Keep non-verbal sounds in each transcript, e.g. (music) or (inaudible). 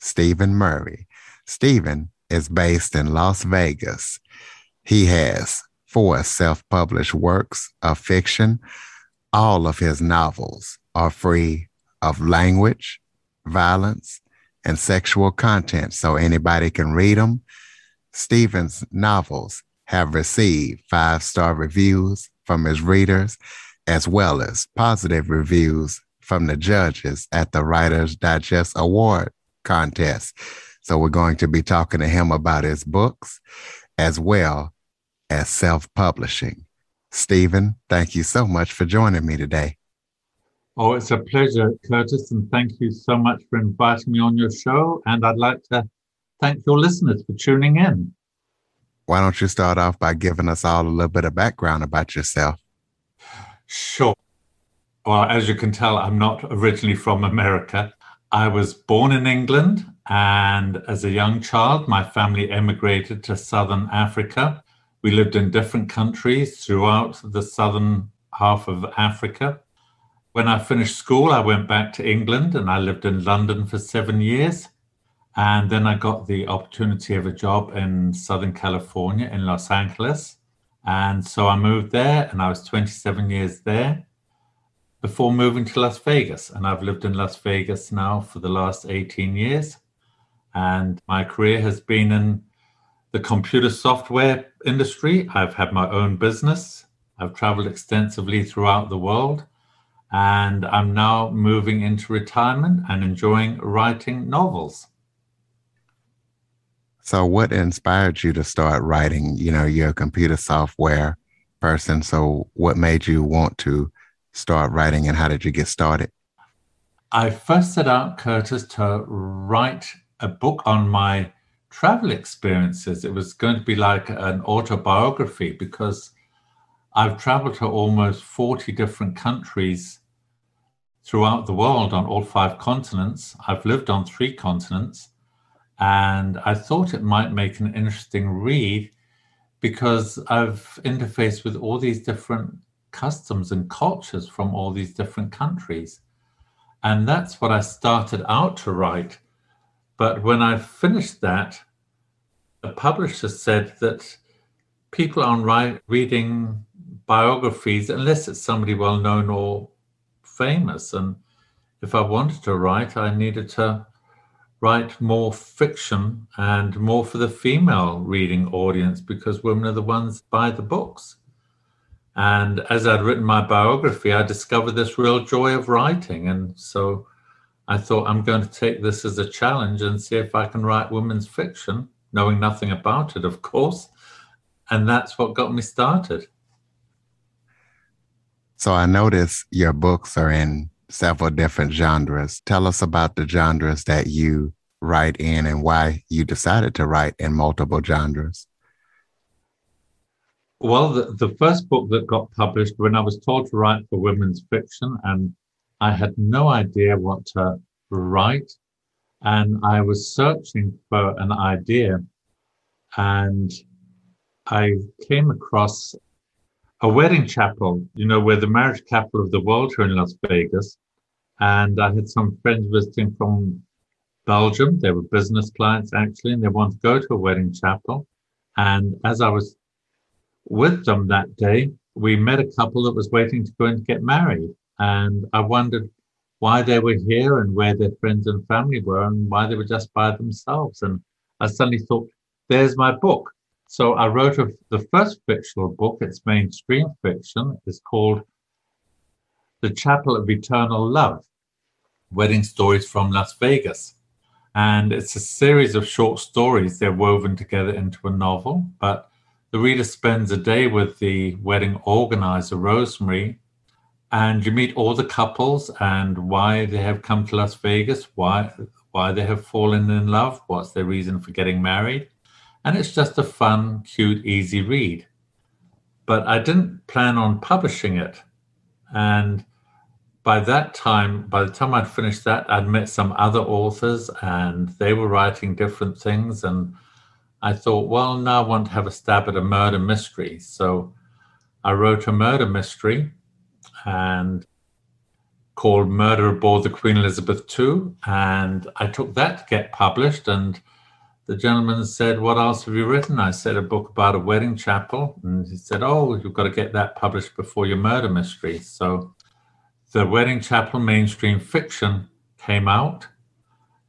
Stephen Murray. Stephen is based in Las Vegas. He has four self published works of fiction. All of his novels are free of language, violence, and sexual content, so anybody can read them. Stephen's novels have received five star reviews from his readers, as well as positive reviews from the judges at the Writers Digest Award contest. So we're going to be talking to him about his books as well as self publishing. Stephen, thank you so much for joining me today. Oh, it's a pleasure, Curtis, and thank you so much for inviting me on your show. And I'd like to thank your listeners for tuning in. Why don't you start off by giving us all a little bit of background about yourself? Sure. Well, as you can tell, I'm not originally from America. I was born in England, and as a young child, my family emigrated to southern Africa. We lived in different countries throughout the southern half of Africa. When I finished school, I went back to England and I lived in London for seven years. And then I got the opportunity of a job in Southern California in Los Angeles. And so I moved there and I was 27 years there before moving to Las Vegas. And I've lived in Las Vegas now for the last 18 years. And my career has been in the computer software industry. I've had my own business. I've traveled extensively throughout the world. And I'm now moving into retirement and enjoying writing novels. So, what inspired you to start writing? You know, you're a computer software person. So, what made you want to start writing and how did you get started? I first set out, Curtis, to write a book on my travel experiences. It was going to be like an autobiography because I've traveled to almost 40 different countries throughout the world on all five continents. I've lived on three continents. And I thought it might make an interesting read because I've interfaced with all these different customs and cultures from all these different countries. And that's what I started out to write. But when I finished that, the publisher said that people aren't reading biographies unless it's somebody well known or famous. And if I wanted to write, I needed to write more fiction and more for the female reading audience because women are the ones buy the books. And as I'd written my biography, I discovered this real joy of writing. And so I thought I'm going to take this as a challenge and see if I can write women's fiction, knowing nothing about it, of course. And that's what got me started. So I notice your books are in several different genres. Tell us about the genres that you write in and why you decided to write in multiple genres. Well, the, the first book that got published when I was told to write for women's fiction, and I had no idea what to write. And I was searching for an idea, and I came across a wedding chapel, you know, we're the marriage capital of the world here in Las Vegas. And I had some friends visiting from Belgium. They were business clients actually, and they wanted to go to a wedding chapel. And as I was with them that day, we met a couple that was waiting to go and get married. And I wondered why they were here and where their friends and family were and why they were just by themselves. And I suddenly thought, there's my book. So I wrote a, the first fictional book, it's mainstream fiction, is called The Chapel of Eternal Love Wedding Stories from Las Vegas. And it's a series of short stories. They're woven together into a novel, but the reader spends a day with the wedding organizer, Rosemary, and you meet all the couples and why they have come to Las Vegas, why why they have fallen in love, what's their reason for getting married. And it's just a fun, cute, easy read. But I didn't plan on publishing it. And by that time, by the time I'd finished that, I'd met some other authors and they were writing different things. And I thought, well, now I want to have a stab at a murder mystery. So I wrote a murder mystery and called Murder Aboard the Queen Elizabeth II. And I took that to get published. And the gentleman said, What else have you written? I said, A book about a wedding chapel. And he said, Oh, you've got to get that published before your murder mystery. So the wedding chapel mainstream fiction came out.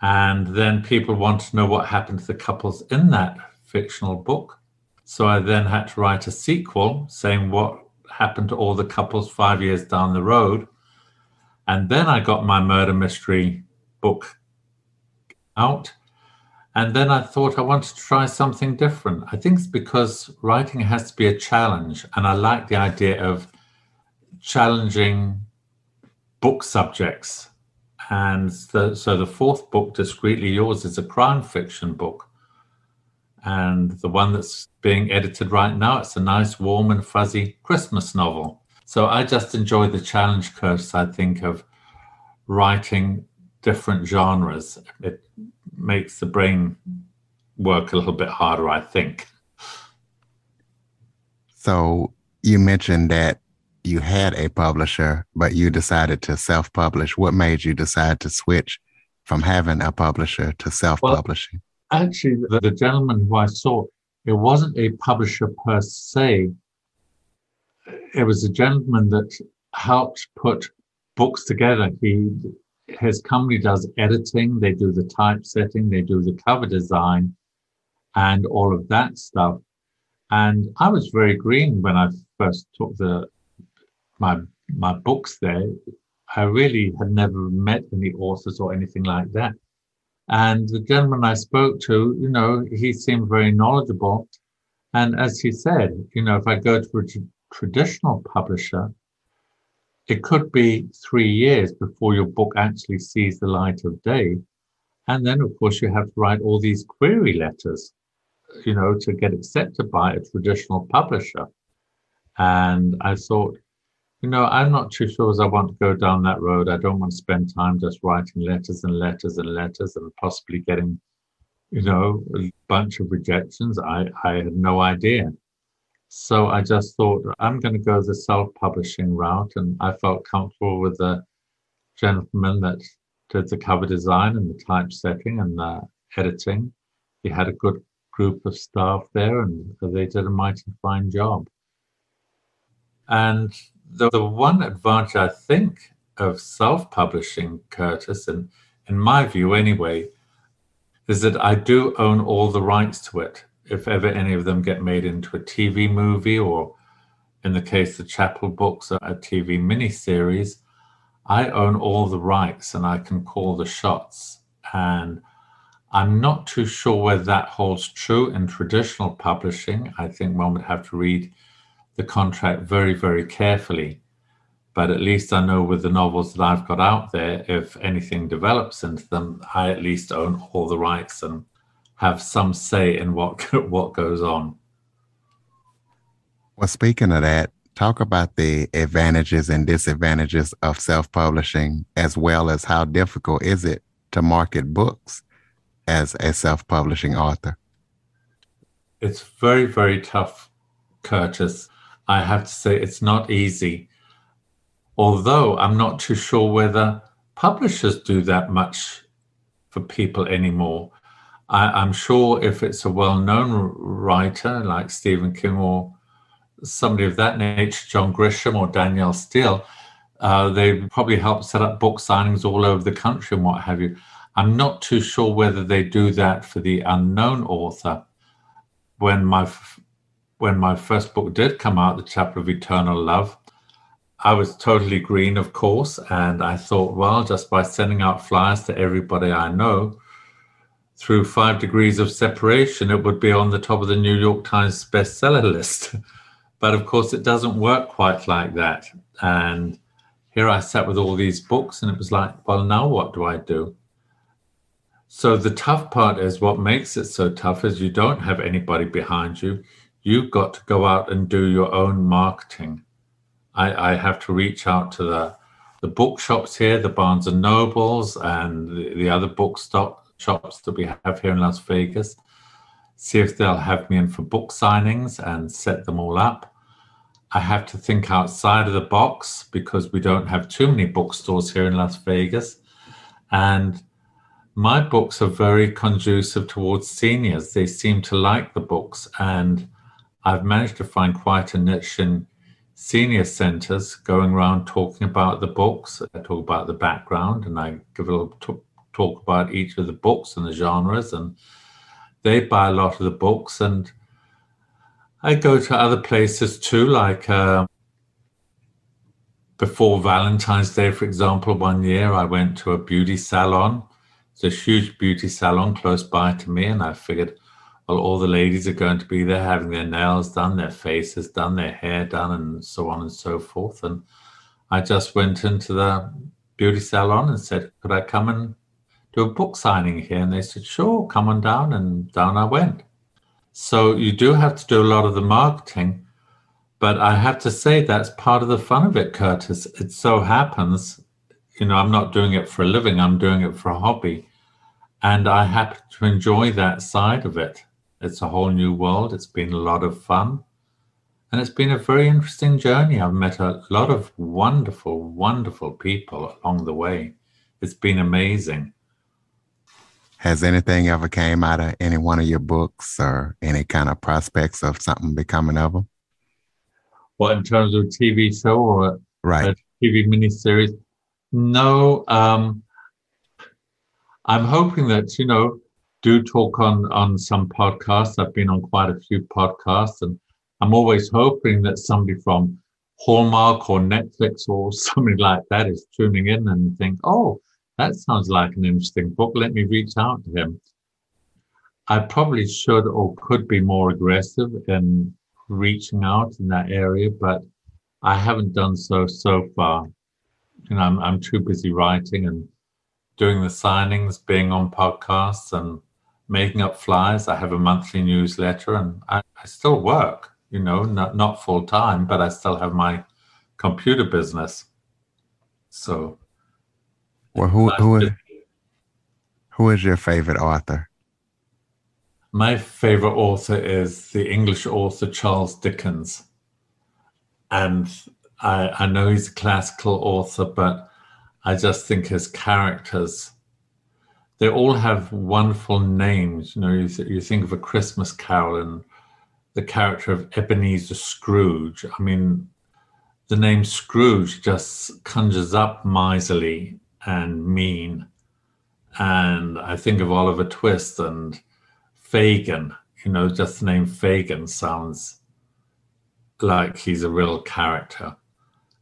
And then people want to know what happened to the couples in that fictional book. So I then had to write a sequel saying what happened to all the couples five years down the road. And then I got my murder mystery book out. And then I thought I wanted to try something different. I think it's because writing has to be a challenge. And I like the idea of challenging book subjects. And the, so the fourth book, Discreetly Yours, is a crime fiction book. And the one that's being edited right now, it's a nice, warm, and fuzzy Christmas novel. So I just enjoy the challenge, Curtis, I think, of writing different genres. It makes the brain work a little bit harder, I think. So you mentioned that you had a publisher, but you decided to self publish. What made you decide to switch from having a publisher to self publishing? Well, actually, the, the gentleman who I saw, it wasn't a publisher per se. It was a gentleman that helped put books together. He his company does editing, they do the typesetting, they do the cover design, and all of that stuff. And I was very green when I first took the my my books there. I really had never met any authors or anything like that. And the gentleman I spoke to, you know, he seemed very knowledgeable. And as he said, you know, if I go to a t- traditional publisher, it could be three years before your book actually sees the light of day. And then, of course, you have to write all these query letters, you know, to get accepted by a traditional publisher. And I thought, you know, I'm not too sure as I want to go down that road. I don't want to spend time just writing letters and letters and letters and possibly getting, you know, a bunch of rejections. I, I had no idea. So I just thought I'm going to go the self-publishing route, and I felt comfortable with the gentleman that did the cover design and the typesetting and the editing. He had a good group of staff there, and they did a mighty fine job. And the, the one advantage I think of self-publishing, Curtis, and in my view anyway, is that I do own all the rights to it. If ever any of them get made into a TV movie, or in the case of Chapel Books, a TV miniseries, I own all the rights and I can call the shots. And I'm not too sure whether that holds true in traditional publishing. I think one would have to read the contract very, very carefully. But at least I know with the novels that I've got out there, if anything develops into them, I at least own all the rights and have some say in what (laughs) what goes on. Well, speaking of that, talk about the advantages and disadvantages of self-publishing, as well as how difficult is it to market books as a self-publishing author. It's very, very tough, Curtis. I have to say it's not easy. Although I'm not too sure whether publishers do that much for people anymore. I, am sure if it's a well known writer like Stephen King or somebody of that nature, John Grisham or Danielle Steel, uh, they probably help set up book signings all over the country and what have you. I'm not too sure whether they do that for the unknown author. When my when my first book did come out, The Chapel of Eternal Love, I was totally green, of course. And I thought, well, just by sending out flyers to everybody I know through five degrees of separation, it would be on the top of the New York Times bestseller list. (laughs) but of course, it doesn't work quite like that. And here I sat with all these books, and it was like, well, now what do I do? So the tough part is what makes it so tough is you don't have anybody behind you. You've got to go out and do your own marketing. I, I have to reach out to the the bookshops here, the Barnes and Nobles, and the, the other bookstop shops that we have here in Las Vegas. See if they'll have me in for book signings and set them all up. I have to think outside of the box because we don't have too many bookstores here in Las Vegas. And my books are very conducive towards seniors. They seem to like the books. And I've managed to find quite a niche in senior centers going around talking about the books. I talk about the background and I give a little t- talk about each of the books and the genres. And they buy a lot of the books. And I go to other places too, like uh, before Valentine's Day, for example, one year I went to a beauty salon. It's a huge beauty salon close by to me, and I figured, well, all the ladies are going to be there having their nails done, their faces done, their hair done, and so on and so forth. And I just went into the beauty salon and said, could I come and do a book signing here? And they said, sure, come on down. And down I went. So you do have to do a lot of the marketing. But I have to say that's part of the fun of it, Curtis. It so happens, you know, I'm not doing it for a living, I'm doing it for a hobby. And I happen to enjoy that side of it. It's a whole new world. It's been a lot of fun. And it's been a very interesting journey. I've met a lot of wonderful, wonderful people along the way. It's been amazing. Has anything ever came out of any one of your books or any kind of prospects of something becoming of them? Well, in terms of TV show or right. a TV miniseries? No. Um, I'm hoping that, you know, do talk on, on some podcasts. I've been on quite a few podcasts and I'm always hoping that somebody from Hallmark or Netflix or (laughs) something like that is tuning in and think, oh, that sounds like an interesting book. Let me reach out to him. I probably should or could be more aggressive in reaching out in that area, but I haven't done so so far. You know, I'm, I'm too busy writing and doing the signings, being on podcasts and making up flyers. I have a monthly newsletter and I, I still work, you know, not, not full time, but I still have my computer business. So well, who who is, who is your favorite author? My favorite author is the English author Charles Dickens, and I, I know he's a classical author, but I just think his characters they all have wonderful names. You know, you, th- you think of a Christmas Carol and the character of Ebenezer Scrooge. I mean, the name Scrooge just conjures up miserly and mean. And I think of Oliver Twist and Fagin. You know, just the name Fagin sounds like he's a real character.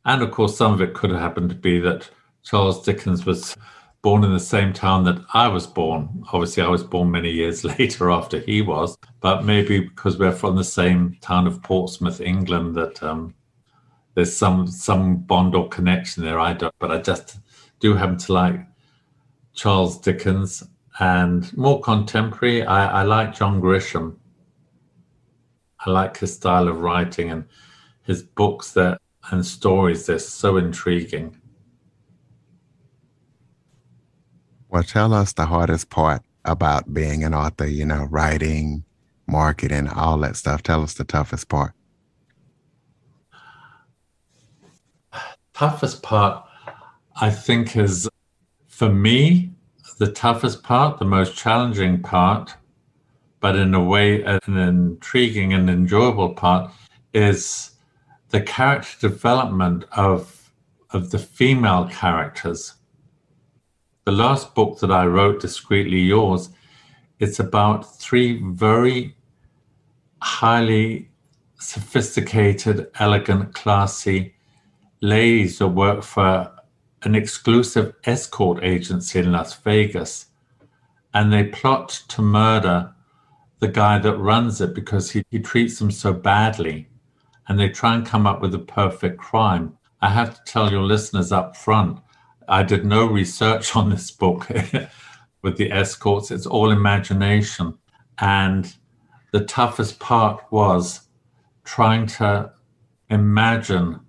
And of course, some of it could have happened to be that Charles Dickens was born in the same town that I was born. Obviously, I was born many years (laughs) later after he was, but maybe because we're from the same town of Portsmouth, England, that um, there's some some bond or connection there. I don't, but I just do happen to like Charles Dickens and more contemporary. I, I like John Grisham. I like his style of writing and his books that and stories. They're so intriguing. Well, tell us the hardest part about being an author. You know, writing, marketing, all that stuff. Tell us the toughest part. Toughest part I think is, for me, the toughest part, the most challenging part, but in a way, an intriguing and enjoyable part is the character development of, of the female characters. The last book that I wrote, Discreetly Yours, it's about three very highly sophisticated, elegant, classy ladies that work for an exclusive escort agency in Las Vegas, and they plot to murder the guy that runs it because he, he treats them so badly, and they try and come up with a perfect crime. I have to tell your listeners up front, I did no research on this book. (laughs) with the escorts. It's all imagination. And the toughest part was trying to imagine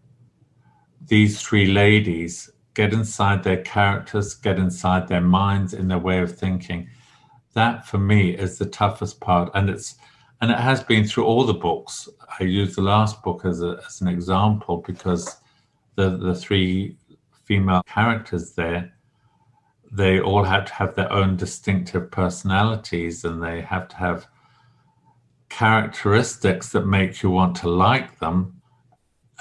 these three ladies get inside their characters, get inside their minds in their way of thinking. That for me is the toughest part. And it's and it has been through all the books. I use the last book as, a, as an example because the, the three female characters there, they all had to have their own distinctive personalities and they have to have characteristics that make you want to like them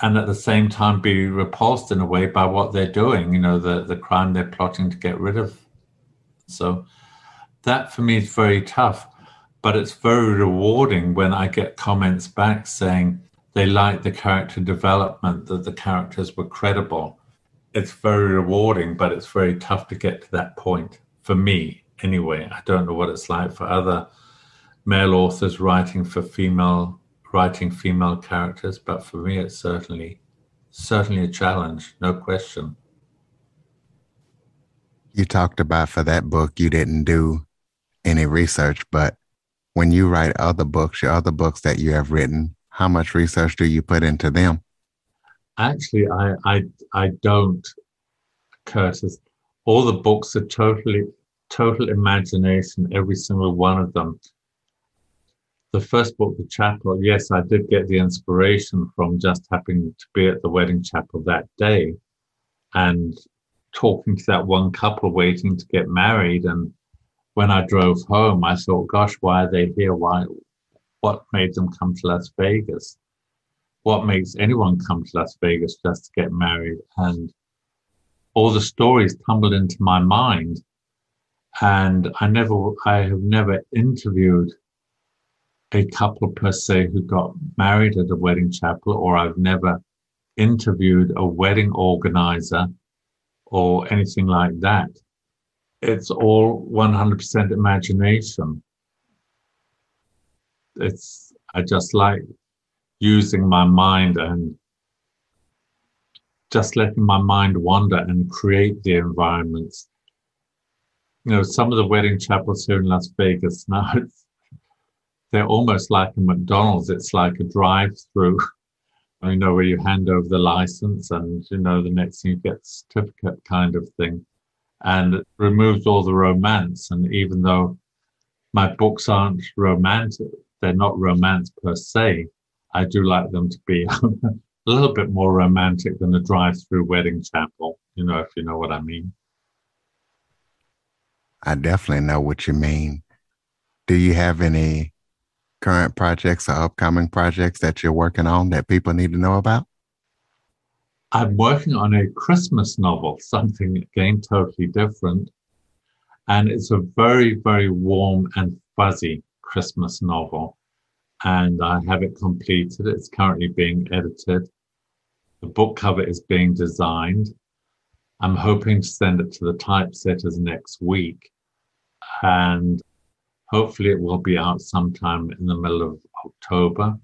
and at the same time be repulsed in a way by what they're doing, you know, the, the crime they're plotting to get rid of. So that for me is very tough, but it's very rewarding when I get comments back saying they like the character development, that the characters were credible. It's very rewarding, but it's very tough to get to that point for me anyway. I don't know what it's like for other male authors writing for female writing female characters, but for me, it's certainly certainly a challenge, no question. You talked about for that book you didn't do any research, but when you write other books, your other books that you have written, how much research do you put into them? Actually, I I I don't, Curtis. All the books are totally total imagination, every single one of them the first book, The Chapel, yes, I did get the inspiration from just happening to be at the wedding chapel that day and talking to that one couple waiting to get married. And when I drove home, I thought, gosh, why are they here? Why? What made them come to Las Vegas? What makes anyone come to Las Vegas just to get married? And all the stories tumbled into my mind. And I never, I have never interviewed a couple per se who got married at a wedding chapel, or I've never interviewed a wedding organizer or anything like that. It's all 100% imagination. It's, I just like using my mind and just letting my mind wander and create the environments. You know, some of the wedding chapels here in Las Vegas now, (laughs) they're almost like a McDonald's. It's like a drive-through. (laughs) you know, where you hand over the license and you know the next thing you get certificate kind of thing, and it removes all the romance. And even though my books aren't romantic, they're not romance per se. I do like them to be (laughs) a little bit more romantic than a drive-through wedding chapel. You know, if you know what I mean. I definitely know what you mean. Do you have any current projects or upcoming projects that you're working on that people need to know about? I'm working on a Christmas novel, something again totally different. And it's a very, very warm and fuzzy Christmas novel. And I have it completed. It's currently being edited. The book cover is being designed. I'm hoping to send it to the typesetters next week. And Hopefully, it will be out sometime in the middle of October.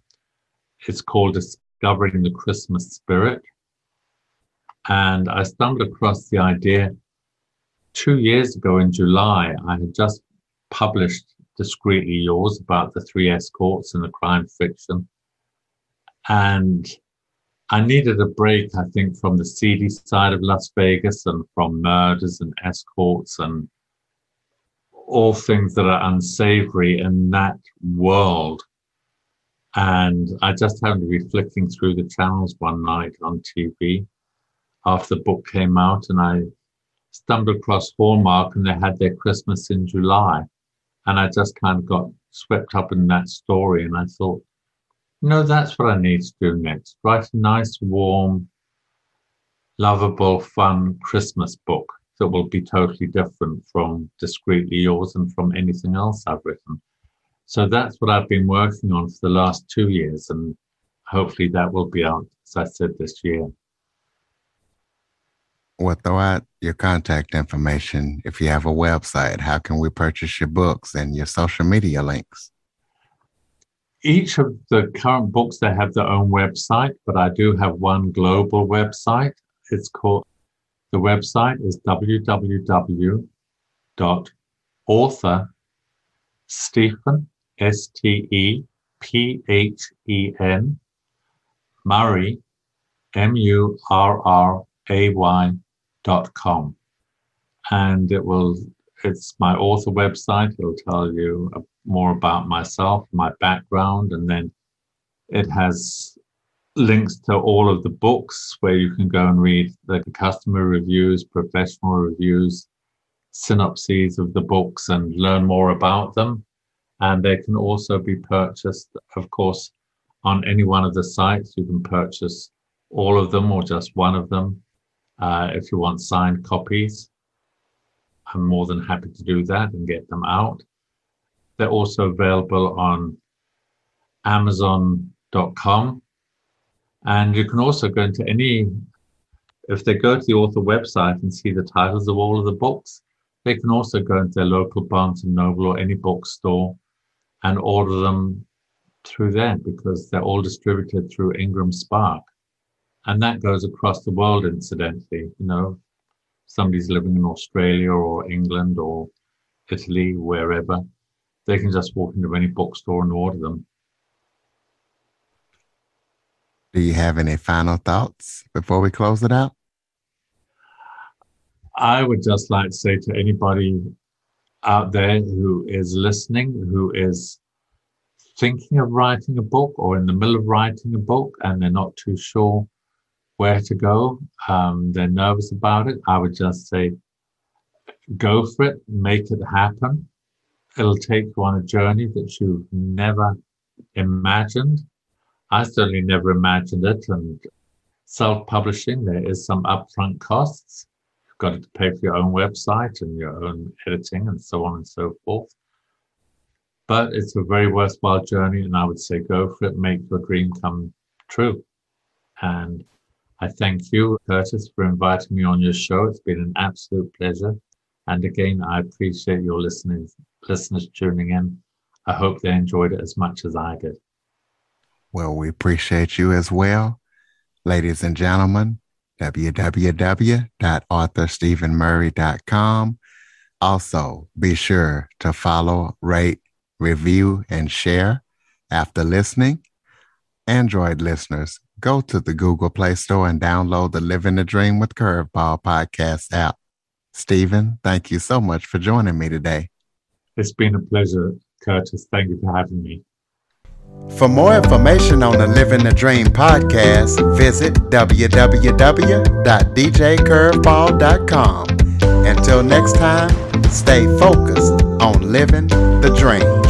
It's called Discovering the Christmas Spirit. And I stumbled across the idea two years ago in July. I had just published Discreetly Yours about the three escorts and the crime fiction. And I needed a break, I think, from the seedy side of Las Vegas and from murders and escorts and all things that are unsavory in that world. And I just happened to be flicking through the channels one night on TV after the book came out, and I stumbled across Hallmark and they had their Christmas in July. And I just kind of got swept up in that story. And I thought, no, that's what I need to do next. Write a nice, warm, lovable, fun Christmas book that will be totally different from Discreetly Yours and from anything else I've written. So that's what I've been working on for the last two years, and hopefully that will be out, as I said, this year. Well, throw out your contact information. If you have a website, how can we purchase your books and your social media links? Each of the current books, they have their own website, but I do have one global website. It's called the website is www.curveball, author Stephen, S T E P H E N, Murray, M U R R A Y com. And it will, it's my author website. It'll tell you more about myself, my background, and then it has links to all of the books where you can go and read the customer reviews, professional reviews, synopses of the books and learn more about them. And they can also be purchased, of course, on any one of the sites. You can purchase all of them or just one of them uh, if you want signed copies. I'm more than happy to do that and get them out. They're also available on Amazon.com. And you can also go into any, if they go to the author website and see the titles of all of the books, they can also go into their local Barnes and Noble or any bookstore and order them through there because they're all distributed through Ingram Spark. And that goes across the world, incidentally. You know, somebody's living in Australia or England or Italy, wherever, they can just walk into any bookstore and order them. Do you have any final thoughts before we close it out? I would just like to say to anybody out there who is listening, who is thinking of writing a book or in the middle of writing a book and they're not too sure where to go, um, they're nervous about it, I would just say, go for it, make it happen. It'll take you on a journey that you've never imagined. I certainly never imagined it. And self publishing, there is some upfront costs You've got to pay for your own website and your own editing and so on and so forth. But it's a very worthwhile journey, and I would say go for it, make your dream come true. And I thank you, Curtis, for inviting me on your show. It's been an absolute pleasure. And again, I appreciate your listening, listeners tuning in. I hope they enjoyed it as much as I did. Well, we appreciate you as well. Ladies and gentlemen, www.authorstephenmurray.com. Also, be sure to follow, rate, review, and share after listening. Android listeners, go to the Google Play Store and download the Living the Dream with Curveball podcast app. Stephen, thank you so much for joining me today. It's been a pleasure, Curtis. Thank you for having me. For more information on the Living the Dream podcast, visit www.djcurveball.com. Until next time, stay focused on living the dream.